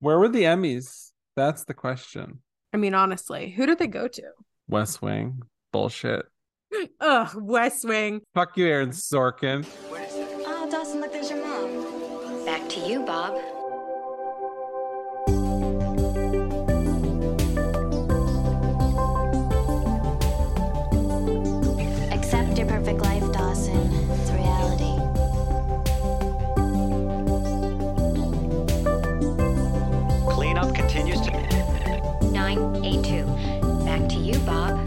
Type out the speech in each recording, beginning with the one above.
Where were the Emmys? That's the question. I mean, honestly, who did they go to? West Wing. Bullshit. Ugh, West Wing. Fuck you, Aaron Sorkin. Oh, Dawson, look, there's your mom. Back to you, Bob. You, Bob.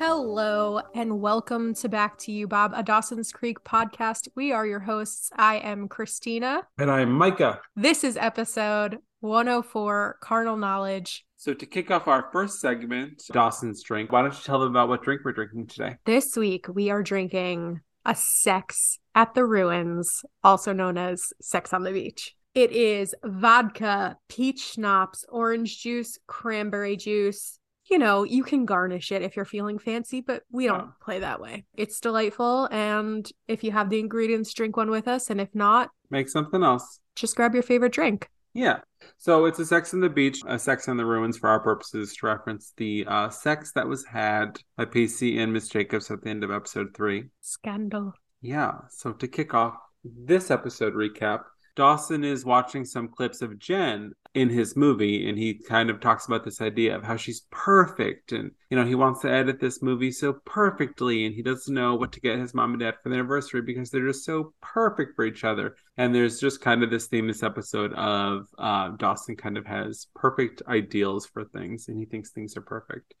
Hello, and welcome to Back to You, Bob, a Dawson's Creek podcast. We are your hosts. I am Christina. And I'm Micah. This is episode 104 Carnal Knowledge. So to kick off our first segment, Dawson's drink, why don't you tell them about what drink we're drinking today? This week, we are drinking a Sex at the Ruins, also known as Sex on the Beach. It is vodka, peach schnapps, orange juice, cranberry juice. You know, you can garnish it if you're feeling fancy, but we don't Yeah. play that way. It's delightful. And if you have the ingredients, drink one with us. And if not, Make something else. just grab your favorite drink. Yeah. So it's a Sex on the Beach, a Sex on the Ruins for our purposes to reference the uh, sex that was had by Pacey and Miss Jacobs at the end of episode three. Scandal. Yeah. So to kick off this episode recap, Dawson is watching some clips of Jen in his movie, and he kind of talks about this idea of how she's perfect. And, you know, he wants to edit this movie so perfectly, and he doesn't know what to get his mom and dad for their anniversary because they're just so perfect for each other. And there's just kind of this theme this episode of uh, Dawson kind of has perfect ideals for things, and he thinks things are perfect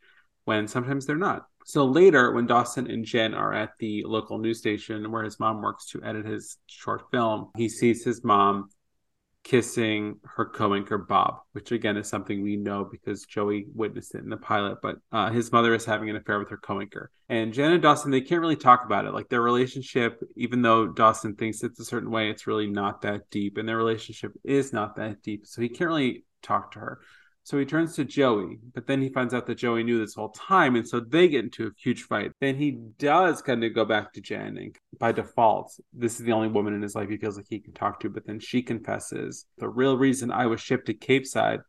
when sometimes they're not. So later, when Dawson and Jen are at the local news station where his mom works to edit his short film, he sees his mom kissing her co-anchor Bob, which again is something we know because Joey witnessed it in the pilot. But uh, his mother is having an affair with her co-anchor, and Jen and Dawson they can't really talk about it. Like their relationship, even though Dawson thinks it's a certain way, it's really not that deep, and their relationship is not that deep. So he can't really talk to her. So he turns to Joey, but then he finds out that Joey knew this whole time, and so they get into a huge fight. Then he does kind of go back to Jen, and by default, this is the only woman in his life he feels like he can talk to. But then she confesses the real reason I was shipped to Capeside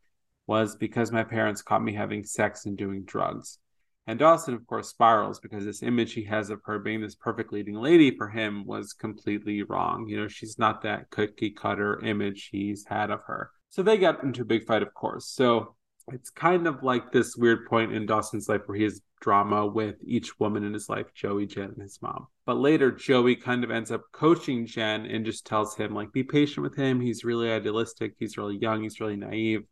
was because my parents caught me having sex and doing drugs. And Dawson, of course, spirals because this image he has of her being this perfect leading lady for him was completely wrong. You know, she's not that cookie cutter image he's had of her. So they got into a big fight, of course. So it's kind of like this weird point in Dawson's life where he has drama with each woman in his life, Joey, Jen, and his mom. But later, Joey kind of ends up coaching Jen and just tells him, like, be patient with him. He's really idealistic. He's really young. He's really naive.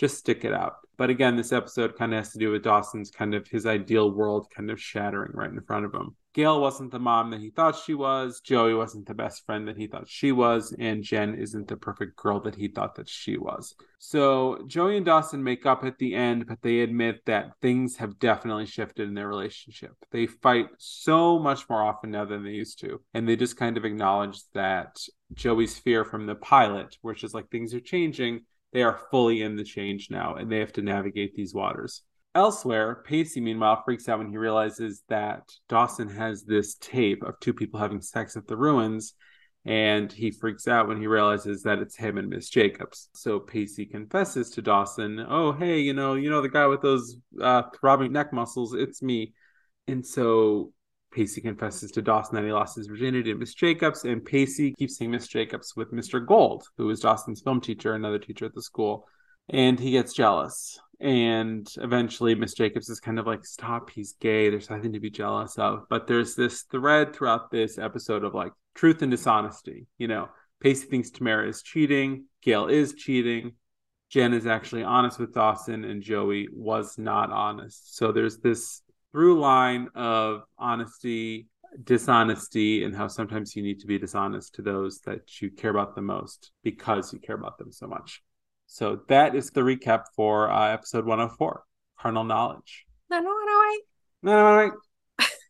Just stick it out. But again, this episode kind of has to do with Dawson's kind of his ideal world kind of shattering right in front of him. Gail wasn't the mom that he thought she was. Joey wasn't the best friend that he thought she was. And Jen isn't the perfect girl that he thought that she was. So Joey and Dawson make up at the end, but they admit that things have definitely shifted in their relationship. They fight so much more often now than they used to. And they just kind of acknowledge that Joey's fear from the pilot, which is like things are changing, they are fully in the change now and they have to navigate these waters. Elsewhere, Pacey, meanwhile, freaks out when he realizes that Dawson has this tape of two people having sex at the ruins, and he freaks out when he realizes that it's him and Miss Jacobs. So Pacey confesses to Dawson, "Oh, hey, you know, you know the guy with those uh, throbbing neck muscles? It's me." And so Pacey confesses to Dawson that he lost his virginity to Miss Jacobs, and Pacey keeps seeing Miss Jacobs with Mr. Gold, who is Dawson's film teacher, another teacher at the school. And he gets jealous. And eventually, Miss Jacobs is kind of like, Stop, he's gay. There's nothing to be jealous of. But there's this thread throughout this episode of like truth and dishonesty. You know, Pacey thinks Tamara is cheating, Gail is cheating. Jen is actually honest with Dawson, and Joey was not honest. So there's this through line of honesty, dishonesty, and how sometimes you need to be dishonest to those that you care about the most because you care about them so much. So that is the recap for uh, episode 104 Carnal Knowledge. No, no, no, No, no,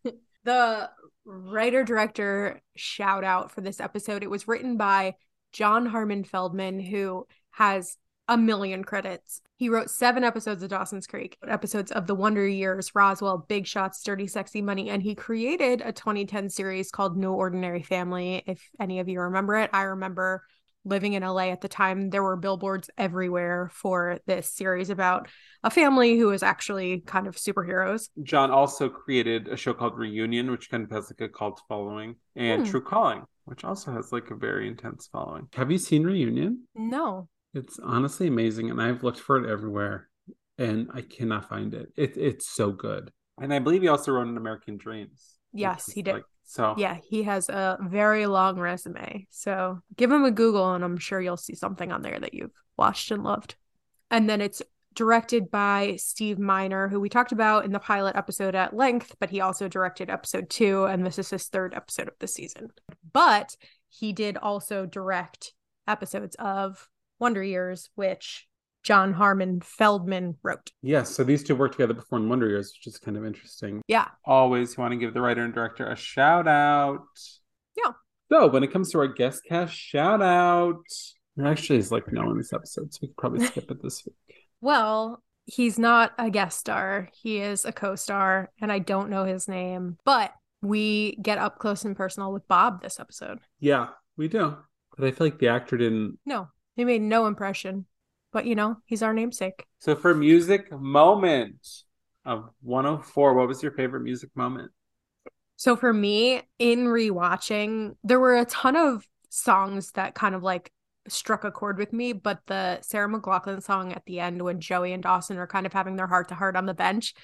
no. the writer director shout out for this episode. It was written by John Harmon Feldman, who has a million credits. He wrote seven episodes of Dawson's Creek, episodes of The Wonder Years, Roswell, Big Shots, Dirty Sexy Money, and he created a 2010 series called No Ordinary Family. If any of you remember it, I remember living in LA at the time, there were billboards everywhere for this series about a family who is actually kind of superheroes. John also created a show called Reunion, which kind of has like a cult following, and Hmm. True Calling, which also has like a very intense following. Have you seen Reunion? No. It's honestly amazing, and I've looked for it everywhere, and I cannot find it. It it's so good. And I believe he also wrote an American Dreams. Yes, he did. like- so Yeah, he has a very long resume. So give him a Google and I'm sure you'll see something on there that you've watched and loved. And then it's directed by Steve Miner, who we talked about in the pilot episode at length, but he also directed episode two, and this is his third episode of the season. But he did also direct episodes of Wonder Years, which John Harmon Feldman wrote. Yes, so these two worked together before in Wonder Years, which is kind of interesting. Yeah. Always want to give the writer and director a shout out. Yeah. So when it comes to our guest cast shout out, there actually is like no in this episode, so we could probably skip it this week. Well, he's not a guest star. He is a co-star, and I don't know his name, but we get up close and personal with Bob this episode. Yeah, we do. But I feel like the actor didn't. No, he made no impression. But you know, he's our namesake. So for music moment of 104, what was your favorite music moment? So for me, in rewatching, there were a ton of songs that kind of like struck a chord with me, but the Sarah McLachlan song at the end when Joey and Dawson are kind of having their heart to heart on the bench,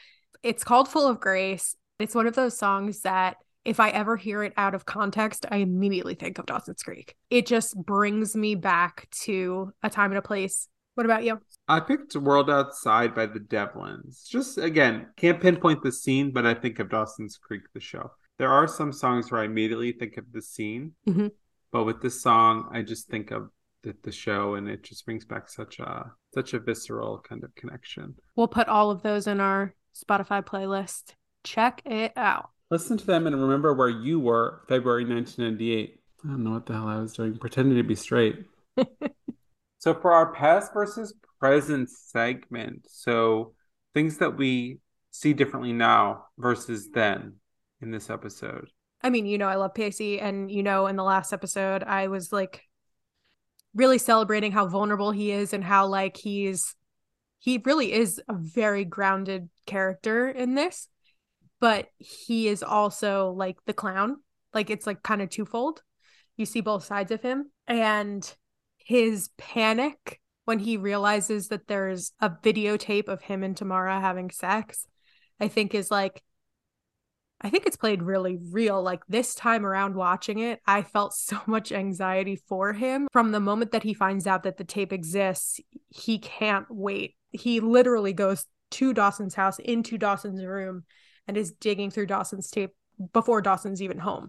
it's called Full of Grace. It's one of those songs that if I ever hear it out of context, I immediately think of Dawson's Creek. It just brings me back to a time and a place. What about you? I picked World Outside by the Devlins. Just again, can't pinpoint the scene, but I think of Dawson's Creek, the show. There are some songs where I immediately think of the scene, Mhm. but with this song, I just think of the, the show, and it just brings back such a such a visceral kind of connection. We'll put all of those in our Spotify playlist. Check it out. Listen to them and remember where you were February 1998. I don't know what the hell I was doing, pretending to be straight. so for our past versus present segment, so things that we see differently now versus then in this episode. I mean, you know, I love Pacey, and you know, in the last episode, I was like really celebrating how vulnerable he is and how like he's he really is a very grounded character in this, but he is also like the clown. Like it's like kind of twofold. You see both sides of him, and his panic when he realizes that there's a videotape of him and Tamara having sex, I think is like I think it's played really real. Like this time around watching it, I felt so much anxiety for him. From the moment that he finds out that the tape exists, he can't wait. He literally goes to Dawson's house, into Dawson's room, and is digging through Dawson's tape before Dawson's even home.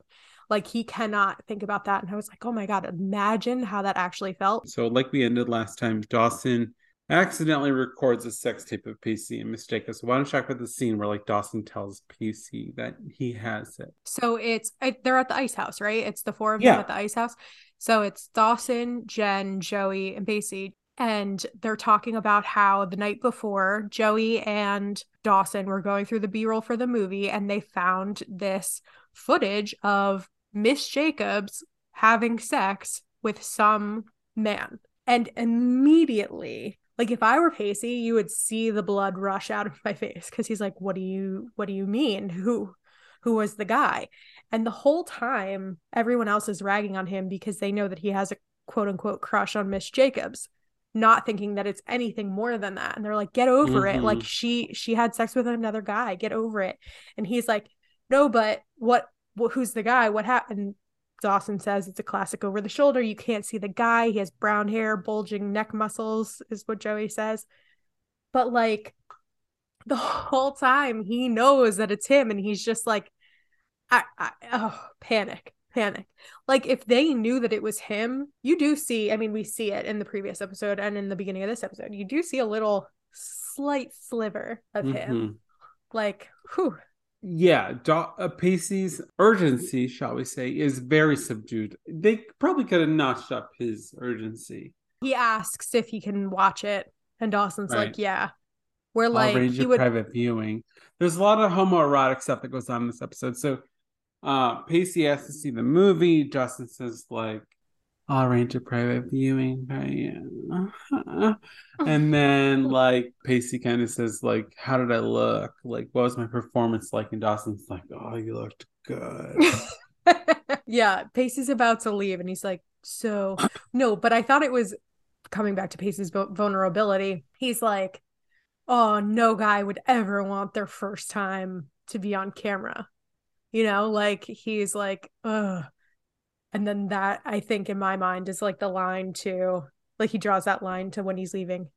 Like he cannot think about that. And I was like, oh my God, imagine how that actually felt. So, like we ended last time, Dawson accidentally records a sex tape of Pacey and Miss Jacobs. Why don't you talk about the scene where like Dawson tells Pacey that he has it? So it's it, they're at the ice house, right? It's the four of Yeah. them at the ice house. So it's Dawson, Jen, Joey, and Pacey. And they're talking about how the night before, Joey and Dawson were going through the B roll for the movie and they found this footage of Miss Jacobs having sex with some man. And immediately, like if I were Pacey, you would see the blood rush out of my face because he's like, What do you what do you mean? Who who was the guy? And the whole time, everyone else is ragging on him because they know that he has a quote unquote crush on Miss Jacobs, not thinking that it's anything more than that. And they're like, get over it. Mhm. Like she she had sex with another guy. Get over it. And he's like, no, but what? wh- who's the guy? What happened? Dawson says it's a classic over the shoulder. You can't see the guy. He has brown hair, bulging neck muscles, is what Joey says. But like the whole time, he knows that it's him, and he's just like, I, I oh, panic, panic. Like if they knew that it was him, you do see. I mean, we see it in the previous episode and in the beginning of this episode. You do see a little slight sliver of him. Mhm. Like, whew, Yeah, Do- uh, Pacey's urgency, shall we say, is very subdued. They probably could have notched up his urgency. he asks if he can watch it, and Dawson's Right. like, "Yeah." We're I'll like, arrange he would. private viewing. There's a lot of homoerotic stuff that goes on in this episode. So uh Pacey has to see the movie. Justin says like I'll arrange a private viewing for you. and then like Pacey kind of says like how did I look? Like what was my performance like? And Dawson's like, Oh, you looked good. yeah, Pacey's about to leave, and he's like, "So no," but I thought it was coming back to Pacey's vulnerability. He's like, "Oh, no guy would ever want their first time to be on camera," you know, like he's like, "Ugh," and then that I think in my mind is like the line to like he draws that line to when he's leaving.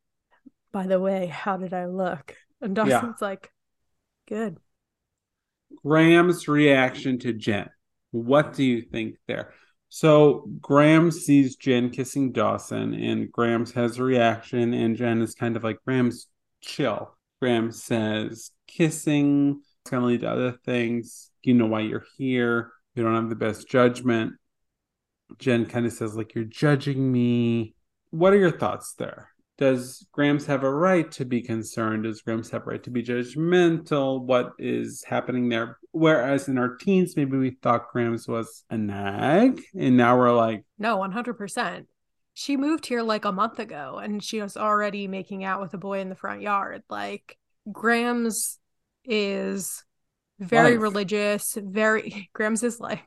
By the way, how did I look? And Yeah. Dawson's like, "Good." Graham's reaction to Jen. What do you think there? So Graham sees Jen kissing Dawson, and Graham has a reaction, and Jen is kind of like, Graham's chill. Graham says, kissing, it's gonna lead to other things. You know why you're here. You don't have the best judgment. Jen kind of says, like, you're judging me. What are your thoughts there? Does Grams have a right to be concerned? Does Grams have a right to be judgmental? What is happening there? Whereas in our teens, maybe we thought Grams was a nag, and now we're like, No, 100%. She moved here like a month ago and she was already making out with a boy in the front yard. Like, Grams is very Life. religious, very, Grams is like,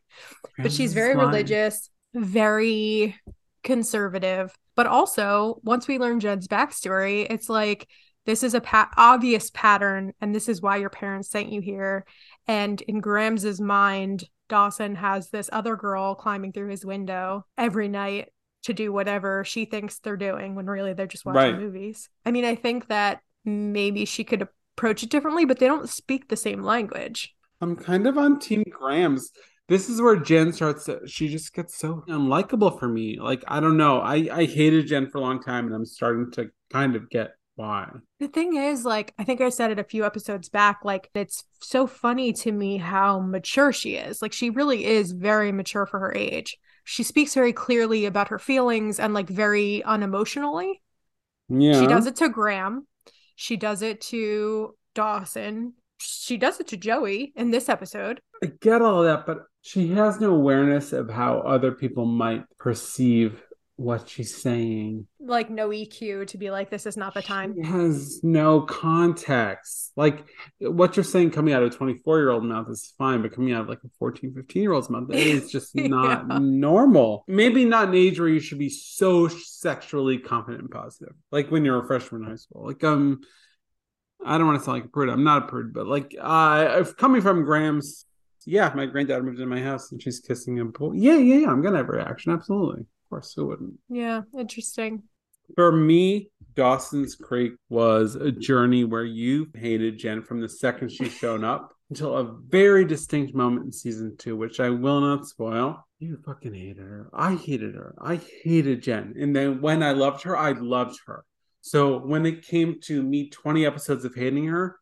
but she's very religious, very conservative. But also, once we learn Jen's backstory, it's like, this is a pa- obvious pattern, and this is why your parents sent you here. And in Grams's mind, Dawson has this other girl climbing through his window every night to do whatever she thinks they're doing when really they're just watching Right. movies. I mean, I think that maybe she could approach it differently, but they don't speak the same language. I'm kind of on Team Grams. This is where Jen starts. To, she just gets so unlikable for me. Like I don't know. I I hated Jen for a long time, and I'm starting to kind of get why. The thing is, like, I think I said it a few episodes back, like, it's so funny to me how mature she is. Like, she really is very mature for her age. She speaks very clearly about her feelings and, like, very unemotionally. Yeah, She does it to Graham. She does it to Dawson. She does it to Joey in this episode. I get all that, but she has no awareness of how other people might perceive what she's saying. Like, no EQ to be like, this is not the time. She has no context. Like what you're saying coming out of a 24 year old mouth is fine, but coming out of like a 14, 15 year old's mouth is just not Yeah. normal. Maybe not an age where you should be so sexually confident and positive. Like when you're a freshman in high school. Like um I don't want to sound like a prude. I'm not a prude, but like uh if coming from Graham's yeah, my granddad moved in my house and she's kissing him. Yeah, yeah, yeah. I'm gonna have a reaction. Absolutely. Of course, who wouldn't? Yeah, interesting. For me, Dawson's Creek was a journey where you hated Jen from the second she shown up until a very distinct moment in season two, which I will not spoil. You fucking hated her. I hated her. I hated Jen. And then when I loved her, I loved her. So when it came to me 20 episodes of hating her,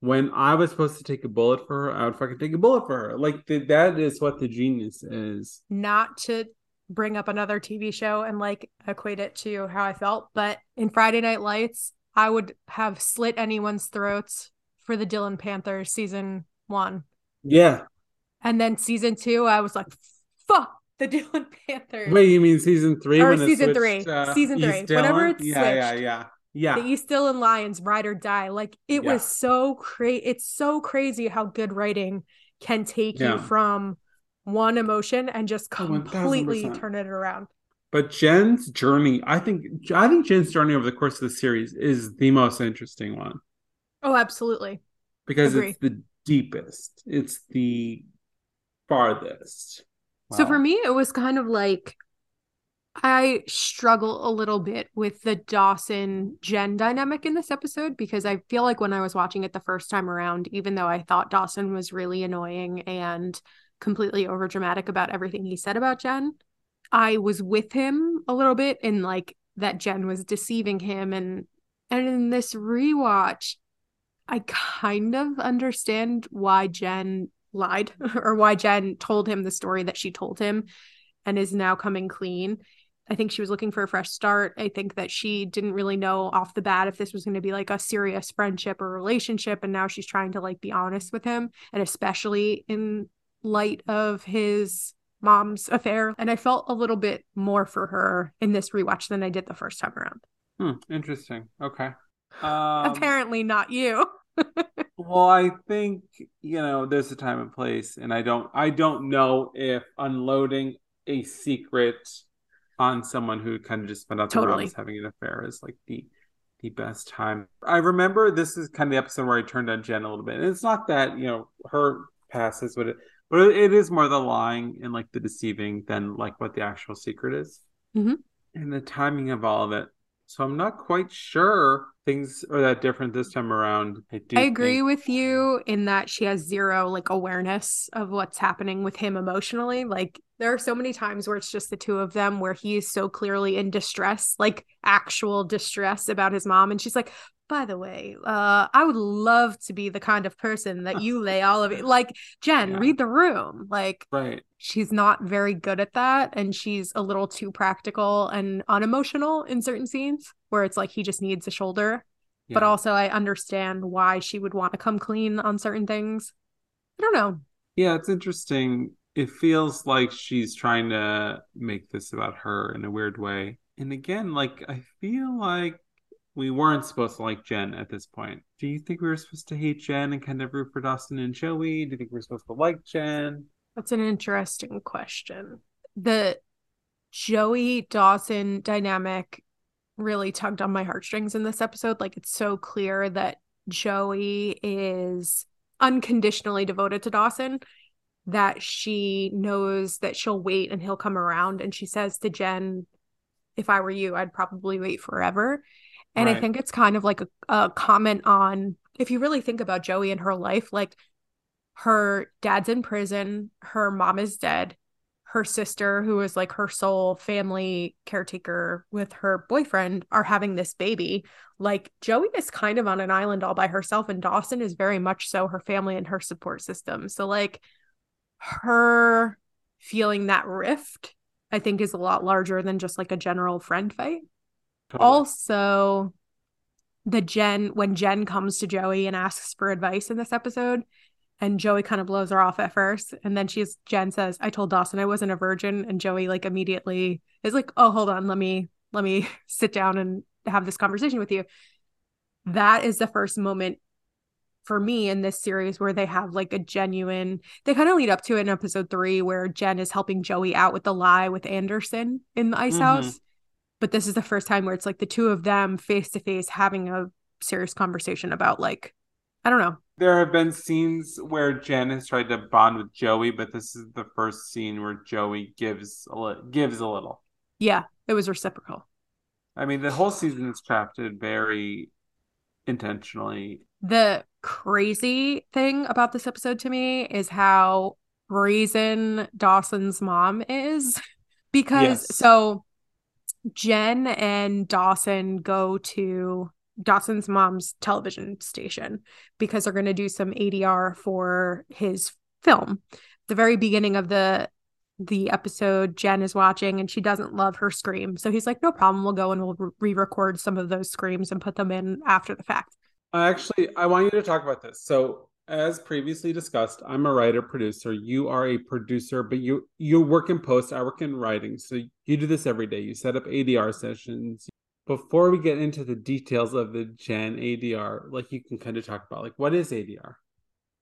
when I was supposed to take a bullet for her, I would fucking take a bullet for her. Like th- that is what the genius is. not to bring up another TV show and like equate it to how I felt, but in Friday Night Lights, I would have slit anyone's throats for the Dillon Panthers season one. Yeah. And then season two, I was like, fuck the Dillon Panthers. Wait, you mean season three? Or when season switched, three. uh, Season three. Whenever it's yeah, yeah, switched. yeah, yeah. The East Dillon Lions ride or die. Like it Yeah. was so crazy. It's so crazy how good writing can take Yeah. you from one emotion and just Oh, 1000%. completely turn it around. But Jen's journey, I think, I think Jen's journey over the course of the series is the most interesting one Oh, absolutely. because Agree. it's the deepest, it's the farthest. So for me, it was kind of like I struggle a little bit with the Dawson Jen dynamic in this episode because I feel like when I was watching it the first time around, even though I thought Dawson was really annoying and completely overdramatic about everything he said about Jen, I was with him a little bit in like that Jen was deceiving him and and in this rewatch, I kind of understand why Jen lied or why Jen told him the story that she told him and is now coming clean. I think she was looking for a fresh start. I think that she didn't really know off the bat if this was going to be like a serious friendship or relationship. And now she's trying to like be honest with him. And especially in light of his mom's affair. And I felt a little bit more for her in this rewatch than I did the first time around. Hmm, interesting. Okay. Um, Apparently not you. well, I think, you know, there's a time and place and I don't I don't know if unloading a secret on someone who kind of just found out totally. was having an affair is like the the best time. I remember this is kind of the episode where I turned on Jen a little bit. And it's not that, you know, her past is what it but it is more the lying and like the deceiving than like what the actual secret is. Mm-hmm. And the timing of all of it. So I'm not quite sure things are that different this time around. I, I agree think... with you in that she has zero like awareness of what's happening with him emotionally. Like there are so many times where it's just the two of them where he is so clearly in distress, like actual distress about his mom. And she's like, by the way, uh, I would love to be the kind of person that you lay all of it. Like, Jen, yeah. read the room. Like, right. she's not very good at that. And she's a little too practical and unemotional in certain scenes where it's like he just needs a shoulder. Yeah. But also, I understand why she would want to come clean on certain things. I don't know. Yeah, it's interesting. It feels like she's trying to make this about her in a weird way. And again, like, I feel like we weren't supposed to like Jen at this point. Do you think we were supposed to hate Jen and kind of root for Dawson and Joey? Do you think we are supposed to like Jen? That's an interesting question. The Joey Dawson dynamic really tugged on my heartstrings in this episode. Like it's so clear that Joey is unconditionally devoted to Dawson that she knows that she'll wait and he'll come around and she says to Jen if I were you I'd probably wait forever and right. I think it's kind of like a, a comment on if you really think about Joey and her life, like her dad's in prison, her mom is dead, her sister, who is like her sole family caretaker with her boyfriend, are having this baby. Like Joey is kind of on an island all by herself, and Dawson is very much so her family and her support system. So, like, her feeling that rift, I think, is a lot larger than just like a general friend fight. Totally. Also, the Jen when Jen comes to Joey and asks for advice in this episode, and Joey kind of blows her off at first, and then she's Jen says, "I told Dawson I wasn't a virgin," and Joey like immediately is like, "Oh, hold on, let me let me sit down and have this conversation with you." That is the first moment for me in this series where they have like a genuine they kind of lead up to it in episode three where jen is helping joey out with the lie with anderson in the ice mm-hmm. house but this is the first time where it's like the two of them face to face having a serious conversation about like I don't know. There have been scenes where Jen has tried to bond with Joey, but this is the first scene where Joey gives a li- gives a little. Yeah, it was reciprocal. I mean, the whole season is crafted very intentionally. The crazy thing about this episode to me is how brazen Dawson's mom is. Because yes. so Jen and Dawson go to Dawson's mom's television station because they're going to do some ADR for his film. The very beginning of the the episode Jen is watching and she doesn't love her scream. So he's like, "No problem, we'll go and we'll re-record some of those screams and put them in after the fact." I actually, I want you to talk about this. So as previously discussed, I'm a writer producer. You are a producer, but you you work in post. I work in writing. So you do this every day. You set up ADR sessions. Before we get into the details of the Jen ADR, like you can kind of talk about like what is ADR?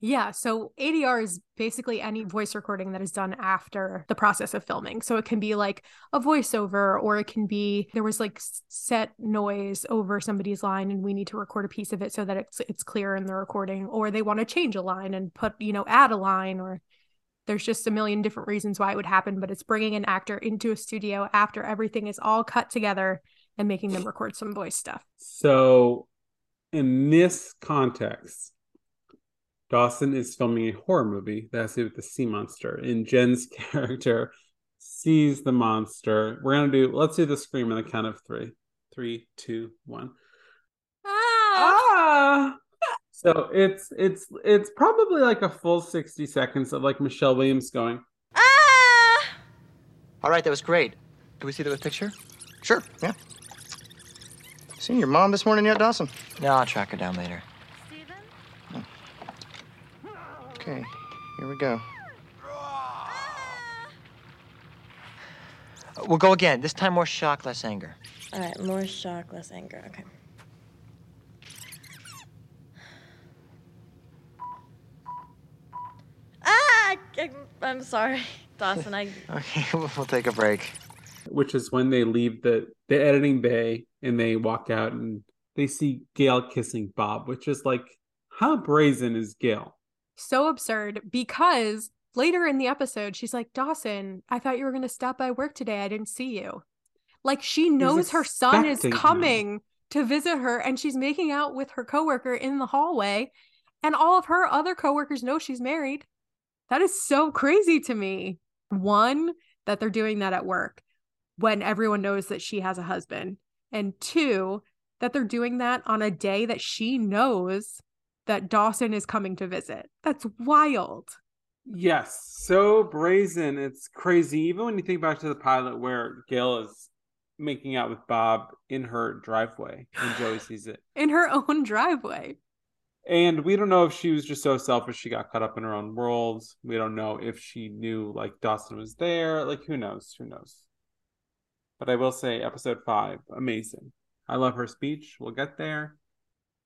Yeah. So ADR is basically any voice recording that is done after the process of filming. So it can be like a voiceover, or it can be there was like set noise over somebody's line and we need to record a piece of it so that it's it's clear in the recording, or they want to change a line and put, you know, add a line, or there's just a million different reasons why it would happen. But it's bringing an actor into a studio after everything is all cut together and making them record some voice stuff. So in this context, Dawson is filming a horror movie that has to do with the sea monster, and Jen's character sees the monster. We're gonna do let's do the scream on the count of three. Three, two, one. Ah. ah! So it's it's it's probably like a full 60 seconds of like Michelle Williams going, Ah! All right, that was great. Can we see the picture? Sure, yeah. Seen your mom this morning yet, Dawson? No, I'll track her down later. Okay, here we go. We'll go again. This time more shock, less anger. All right, more shock, less anger. Okay. Ah! I- I'm sorry, Dawson. I Okay, we'll we'll take a break. which is when they leave the the editing bay and they walk out and they see Gail kissing Bob, which is like, how brazen is Gail? So absurd because later in the episode, she's like, Dawson, I thought you were going to stop by work today. I didn't see you. Like she knows her son is coming to visit her and she's making out with her coworker in the hallway. And all of her other coworkers know she's married. That is so crazy to me. One, that they're doing that at work when everyone knows that she has a husband. And two, that they're doing that on a day that she knows that Dawson is coming to visit. That's wild. Yes, so brazen. It's crazy. Even when you think back to the pilot where Gail is making out with Bob in her driveway and Joey sees it. In her own driveway. And we don't know if she was just so selfish she got caught up in her own world. We don't know if she knew like Dawson was there. Like who knows? Who knows? But I will say episode five, amazing. I love her speech. We'll get there.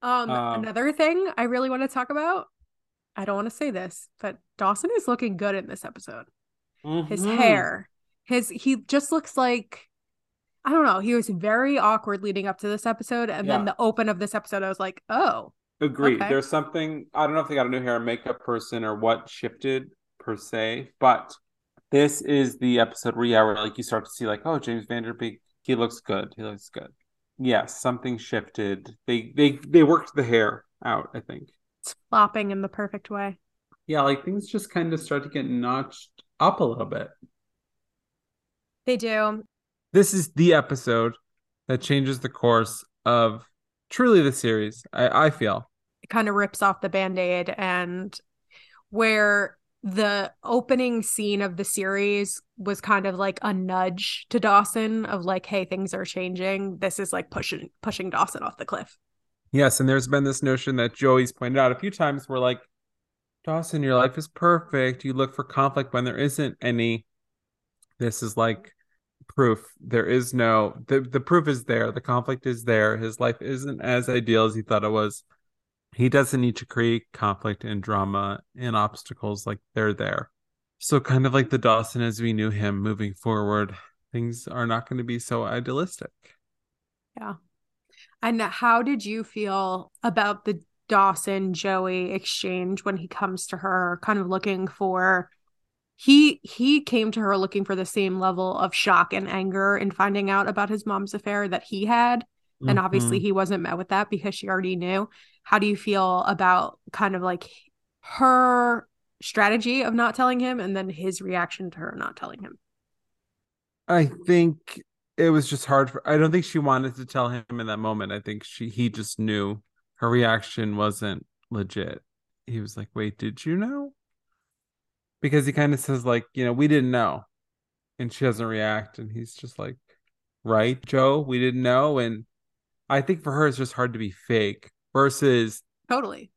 Um, Um, another thing I really want to talk about. I don't want to say this, but Dawson is looking good in this episode. His Mhm. hair, his he just looks like I don't know. He was very awkward leading up to this episode, and then the open of this episode, I was like, oh, Agreed. Okay. There's something I don't know if they got a new hair and makeup person or what shifted per se, but this is the episode where yeah, where like you start to see like, oh, James Van Der Beek, he looks good. He looks good. Yes, something shifted. They they they worked the hair out, I think. it's flopping in the perfect way. Yeah, like things just kind of start to get notched up a little bit. They do. This is the episode that changes the course of truly the series. I, I feel. It kind of rips off the band-aid and where the opening scene of the series was kind of like a nudge to Dawson of like, hey, things are changing. This is like pushing pushing Dawson off the cliff. Yes, and there's been this notion that Joey's pointed out a few times where like Dawson, your life is perfect. You look for conflict when there isn't any. This is like proof. There is no the the proof is there. The conflict is there. His life isn't as ideal as he thought it was. He doesn't need to create conflict and drama and obstacles like they're there. So kind of like the Dawson as we knew him moving forward, things are not going to be so idealistic. Yeah. And how did you feel about the Dawson Joey exchange when he comes to her kind of looking for he he came to her looking for the same level of shock and anger in finding out about his mom's affair that he had and obviously Mhm. he wasn't met with that because she already knew. How do you feel about kind of like her strategy of not telling him and then his reaction to her not telling him? I think it was just hard for I don't think she wanted to tell him in that moment. I think she he just knew her reaction wasn't legit. He was like, "Wait, did you know?" Because he kind of says like, you know, we didn't know. And she doesn't react and he's just like, "Right, Joe, we didn't know." And I think for her it's just hard to be fake versus Totally.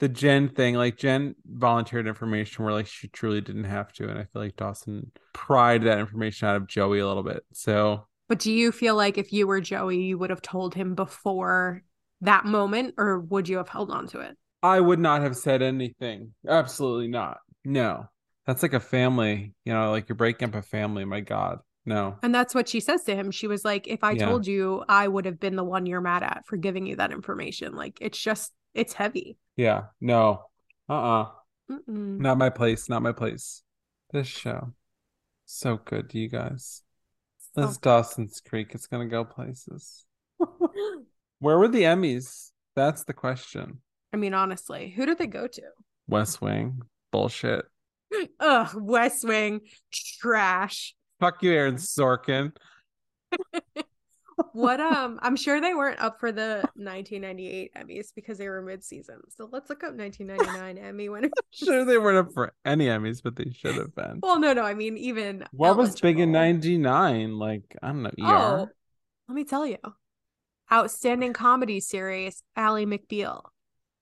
the Jen thing, like Jen volunteered information where like she truly didn't have to, and I feel like Dawson pried that information out of Joey a little bit. So But do you feel like if you were Joey, you would have told him before that moment, or would you have held on to it? I would not have said anything. Absolutely not. No. That's like a family, you know, like you're breaking up a family. My God. No. And that's what she says to him. She was like, If I Yeah. told you, I would have been the one you're mad at for giving you that information. Like, it's just, it's heavy. Yeah. No. Uh-uh. Mm-mm. Not my place. Not my place. This show. So good, you guys. This is Dawson's Creek. It's gonna go places. Where were the Emmys? That's the question. I mean, honestly, who did they go to? West Wing. Bullshit. Ugh, West Wing, trash. Fuck you, Aaron Sorkin. what um I'm sure they weren't up for the 1998 Emmys because they were mid-season. So let's look up 1999 Emmy winners. sure they weren't up for any Emmys, but they should have been. Well, no, no, I mean even what was big in '99? Like I don't know. ER. Oh, let me tell you. Outstanding comedy series, Ally McBeal.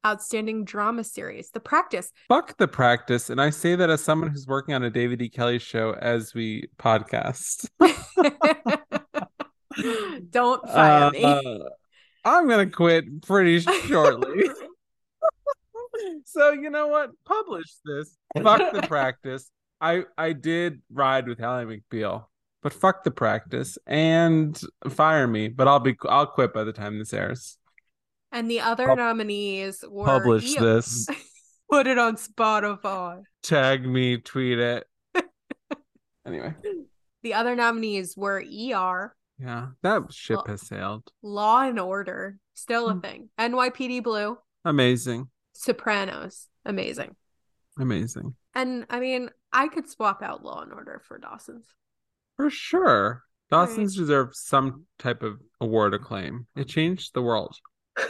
Outstanding drama series, The Practice. Fuck the practice, and I say that as someone who's working on a David E. Kelley show as we podcast. Don't fire me. Uh, I'm gonna quit pretty shortly. so you know what? Publish this. Fuck the practice. I I did ride with Ally McBeal, but fuck the practice and fire me. But I'll be I'll quit by the time this airs. And the other Pub- nominees were Publish this. Put it on Spotify. Tag me. Tweet it. anyway, The other nominees were ER, yeah, that ship Well- has sailed. Law and Order, still a Hmm. thing. NYPD Blue, Amazing, Sopranos, amazing. amazing And I mean, I could swap out Law and Order for Dawson's. for sure. Dawson's deserves some type of award acclaim. It changed the world.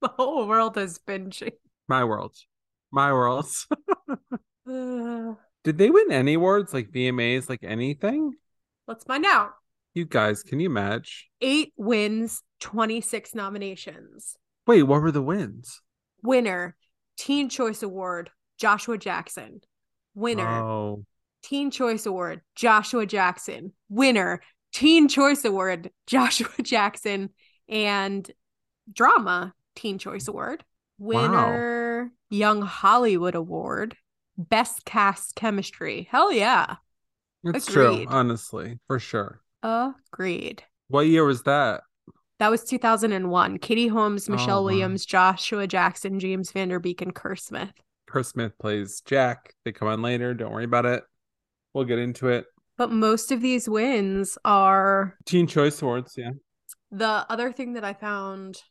The whole world has been changed. My world. My world. Uh, Did they win any awards like VMAs, like anything? let's find out. You guys, can you match? Eight wins, 26 nominations. Wait, what were the wins? Winner, Teen Choice Award, Joshua Jackson. Winner, Oh, Teen Choice Award, Joshua Jackson. Winner, Teen Choice Award, Joshua Jackson. And Drama, Teen Choice Award. Winner, Young Hollywood Award, Best Cast Chemistry. Hell yeah. it's true, honestly, for sure. Agreed. What year was that? That was 2001. Katie Holmes, oh, Michelle Oh. Williams, Joshua Jackson, James Van Der Beek, and Kerr Smith. Kerr Smith plays Jack. They come on later. Don't worry about it. We'll get into it. But most of these wins are Teen Choice Awards, yeah. the other thing that I found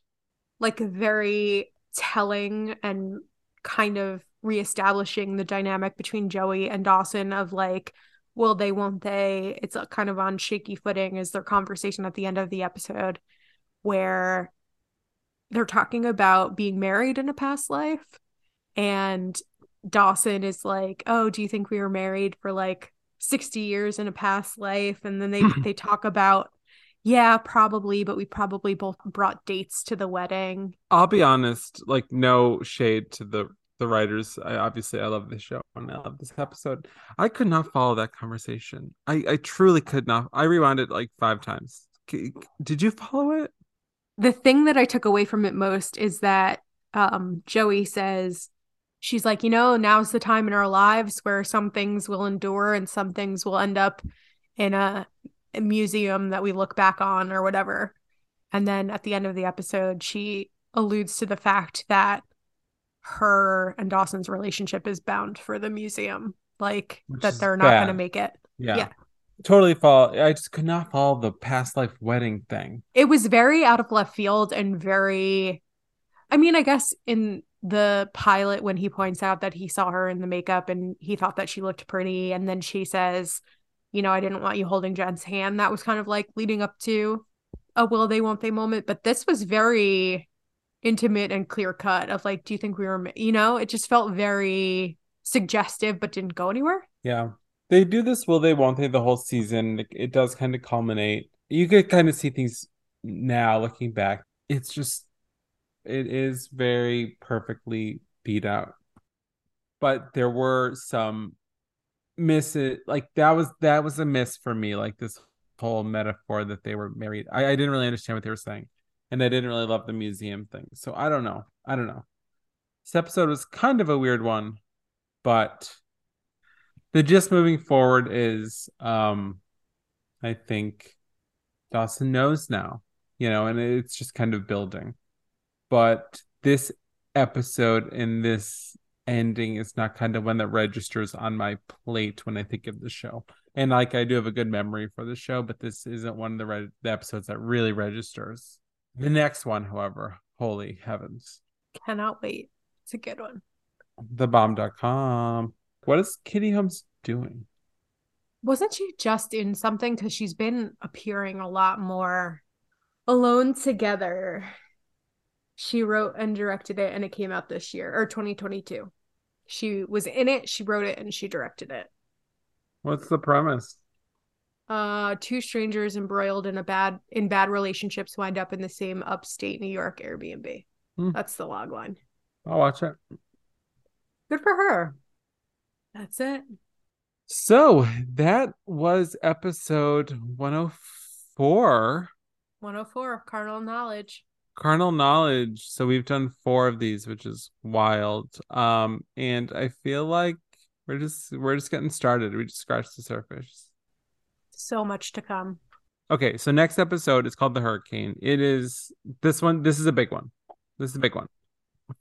like very telling and kind of reestablishing the dynamic between Joey and Dawson of like, will they, won't they? It's a kind of on shaky footing is their conversation at the end of the episode where they're talking about being married in a past life. And Dawson is like, Oh, do you think we were married for like 60 years in a past life? And then they mm-hmm. they talk about yeah, probably, but we probably both brought dates to the wedding. I'll be honest, like no shade to the the writers. I obviously I love this show and I love this episode. I could not follow that conversation. I I truly could not. I rewound it like five times. Did you follow it? The thing that I took away from it most is that um, Joey says, she's like, you know, now's the time in our lives where some things will endure and some things will end up in a museum that we look back on or whatever. And then at the end of the episode, she alludes to the fact that her and Dawson's relationship is bound for the museum, like Which that they're not going to make it. Yeah. Yeah. Totally follow. I just could not follow the past life wedding thing. it was very out of left field and very i mean i guess in the pilot when he points out that he saw her in the makeup and he thought that she looked pretty and then she says you know i didn't want you holding jen's hand that was kind of like leading up to a will they won't they moment but this was very intimate and clear cut of like do you think we were you know it just felt very suggestive but didn't go anywhere Yeah. They do this, will they, won't they, the whole season. It, does kind of culminate. You could kind of see things now looking back. It's just, it is very perfectly beat out. But there were some misses, like that was that was a miss for me, like this whole metaphor that they were married. I, I didn't really understand what they were saying. And I didn't really love the museum thing. So I don't know. I don't know. This episode was kind of a weird one, but the gist moving forward is um I think Dawson knows now, you know, and it's just kind of building. But this episode and this ending is not kind of one that registers on my plate when I think of the show. And like I do have a good memory for the show, but this isn't one of the, re- the episodes that really registers. The next one, however, holy heavens. cannot wait it's a good one Thebomb.com. What is Katie Holmes doing? Wasn't she just in something? Because she's been appearing a lot more Alone Together. She wrote and directed it, and it came out this year or 2022. She was in it, she wrote it, and she directed it. What's the premise? Uh, two strangers embroiled in a bad in bad relationships wind up in the same upstate New York Airbnb. Hmm. That's the log line. I'll watch it. Good for her. That's it. So that was episode 104. 104 of Carnal Knowledge. Carnal knowledge. So we've done four of these, which is wild. Um, and I feel like we're just we're just getting started. We just scratched the surface. So much to come. Okay, so next episode is called the Hurricane. It is this one. This is a big one. This is a big one.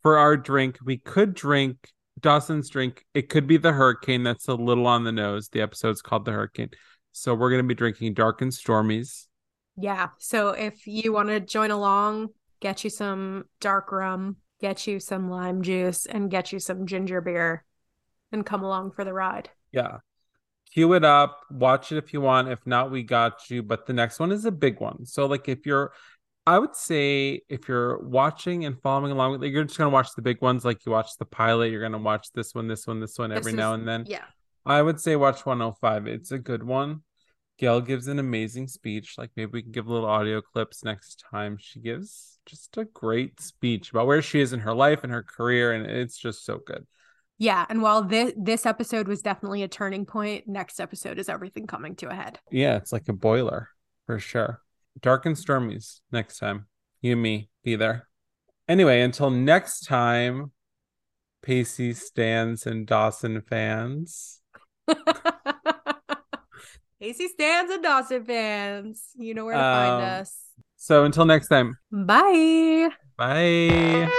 For our drink, we could drink Dawson's drink. It could be the Hurricane. That's a little on the nose. The episode's called the Hurricane. So we're gonna be drinking Dark and Stormies. Yeah. So if you want to join along, get you some dark rum, get you some lime juice, and get you some ginger beer and come along for the ride. Yeah. Cue it up, watch it if you want. If not, we got you. But the next one is a big one. So, like, if you're, I would say, if you're watching and following along with, like, you're just gonna watch the big ones. Like, you watch the pilot, you're gonna watch this one, this one, this one every This now is- and then. Yeah. I would say watch 105. It's a good one. Gail gives an amazing speech. Like, maybe we can give a little audio clips next time. She gives just a great speech about where she is in her life and her career, and it's just so good. Yeah. And while this this episode was definitely a turning point, next episode is everything coming to a head. Yeah, it's like a boiler for sure. Dark and Stormies next time. You and me be there. Anyway, until next time, Pacey stands and Dawson fans. AC stands and Dawson fans. You know where to find Um, us. So until next time, Bye. bye.